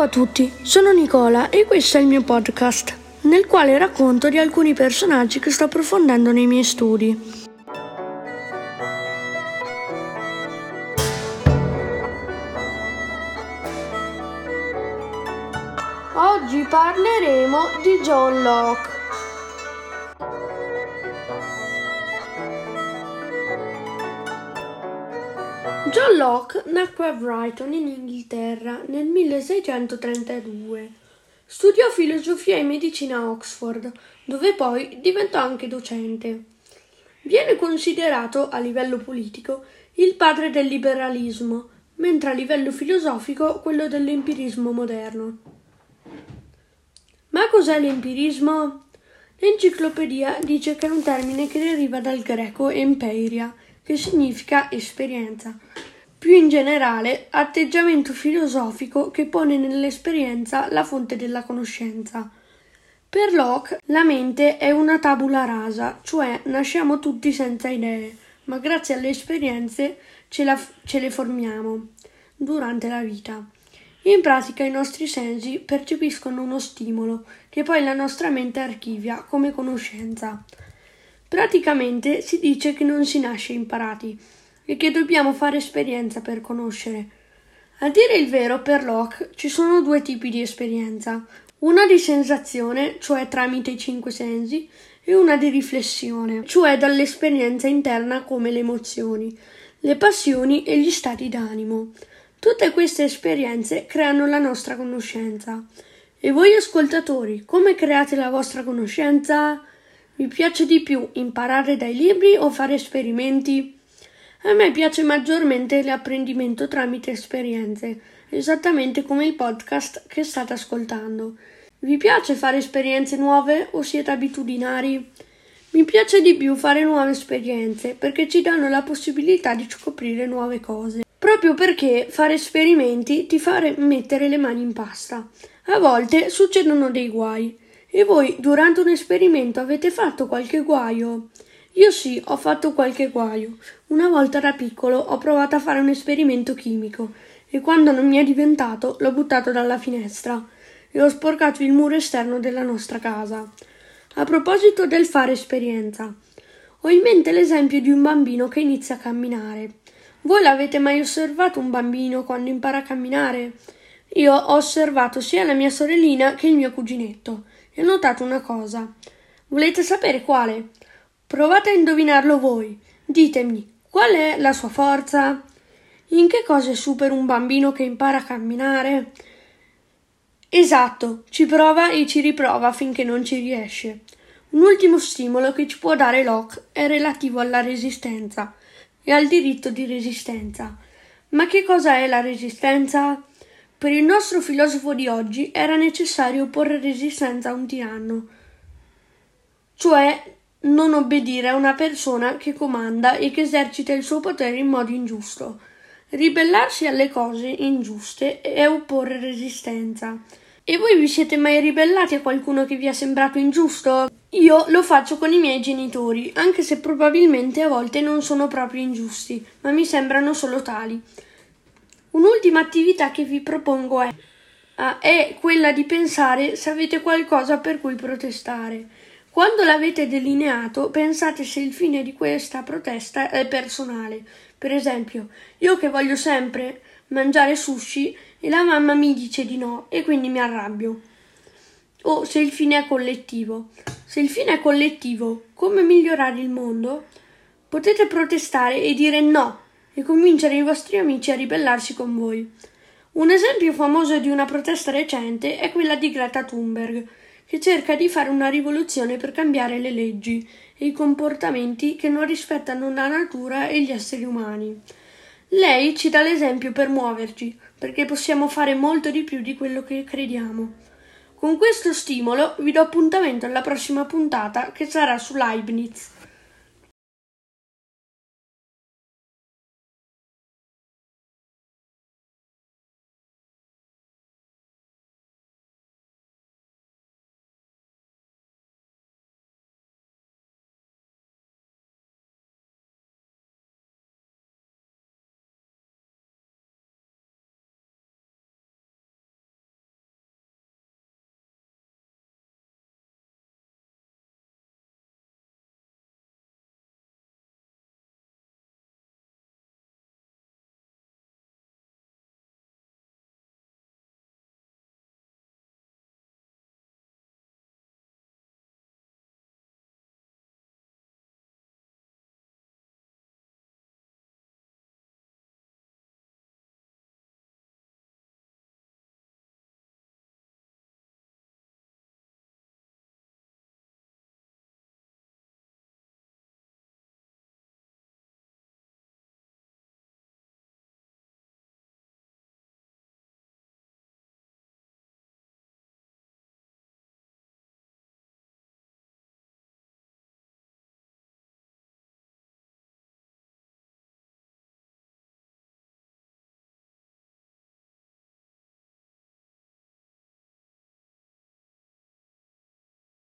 Ciao a tutti, sono Nicola e questo è il mio podcast, nel quale racconto di alcuni personaggi che sto approfondendo nei miei studi. Oggi parleremo di John Locke. John Locke nacque a Brighton in Inghilterra nel 1632. Studiò filosofia e medicina a Oxford, dove poi diventò anche docente. Viene considerato a livello politico il padre del liberalismo, mentre a livello filosofico quello dell'empirismo moderno. Ma cos'è l'empirismo? L'enciclopedia dice che è un termine che deriva dal greco empiria, che significa esperienza. Più in generale, atteggiamento filosofico che pone nell'esperienza la fonte della conoscenza. Per Locke la mente è una tabula rasa, cioè nasciamo tutti senza idee, ma grazie alle esperienze ce, la, ce le formiamo durante la vita. In pratica i nostri sensi percepiscono uno stimolo che poi la nostra mente archivia come conoscenza. Praticamente si dice che non si nasce imparati e che dobbiamo fare esperienza per conoscere. A dire il vero, per Locke ci sono due tipi di esperienza, una di sensazione, cioè tramite i cinque sensi, e una di riflessione, cioè dall'esperienza interna come le emozioni, le passioni e gli stati d'animo. Tutte queste esperienze creano la nostra conoscenza. E voi ascoltatori, come create la vostra conoscenza? Vi piace di più imparare dai libri o fare esperimenti? A me piace maggiormente l'apprendimento tramite esperienze, esattamente come il podcast che state ascoltando. Vi piace fare esperienze nuove o siete abitudinari? Mi piace di più fare nuove esperienze perché ci danno la possibilità di scoprire nuove cose. Proprio perché fare esperimenti ti fa mettere le mani in pasta. A volte succedono dei guai e voi durante un esperimento avete fatto qualche guaio? Io sì, ho fatto qualche guaio. Una volta da piccolo ho provato a fare un esperimento chimico e quando non mi è diventato l'ho buttato dalla finestra e ho sporcato il muro esterno della nostra casa. A proposito del fare esperienza, ho in mente l'esempio di un bambino che inizia a camminare. Voi l'avete mai osservato un bambino quando impara a camminare? Io ho osservato sia la mia sorellina che il mio cuginetto e ho notato una cosa. Volete sapere quale? Provate a indovinarlo voi. Ditemi, qual è la sua forza? In che cosa è super un bambino che impara a camminare? Esatto, ci prova e ci riprova finché non ci riesce. Un ultimo stimolo che ci può dare Locke è relativo alla resistenza e al diritto di resistenza. Ma che cosa è la resistenza? Per il nostro filosofo di oggi era necessario opporre resistenza a un tiranno, cioè non obbedire a una persona che comanda e che esercita il suo potere in modo ingiusto. Ribellarsi alle cose ingiuste è opporre resistenza. E voi vi siete mai ribellati a qualcuno che vi è sembrato ingiusto? Io lo faccio con i miei genitori, anche se probabilmente a volte non sono proprio ingiusti, ma mi sembrano solo tali. Un'ultima attività che vi propongo è, ah, è quella di pensare se avete qualcosa per cui protestare. Quando l'avete delineato, pensate se il fine di questa protesta è personale. Per esempio, io che voglio sempre mangiare sushi e la mamma mi dice di no e quindi mi arrabbio. O se il fine è collettivo. Se il fine è collettivo, come migliorare il mondo? Potete protestare e dire no e convincere i vostri amici a ribellarsi con voi. Un esempio famoso di una protesta recente è quella di Greta Thunberg, che cerca di fare una rivoluzione per cambiare le leggi e i comportamenti che non rispettano la natura e gli esseri umani. Lei ci dà l'esempio per muoverci, perché possiamo fare molto di più di quello che crediamo. Con questo stimolo vi do appuntamento alla prossima puntata che sarà su Leibniz.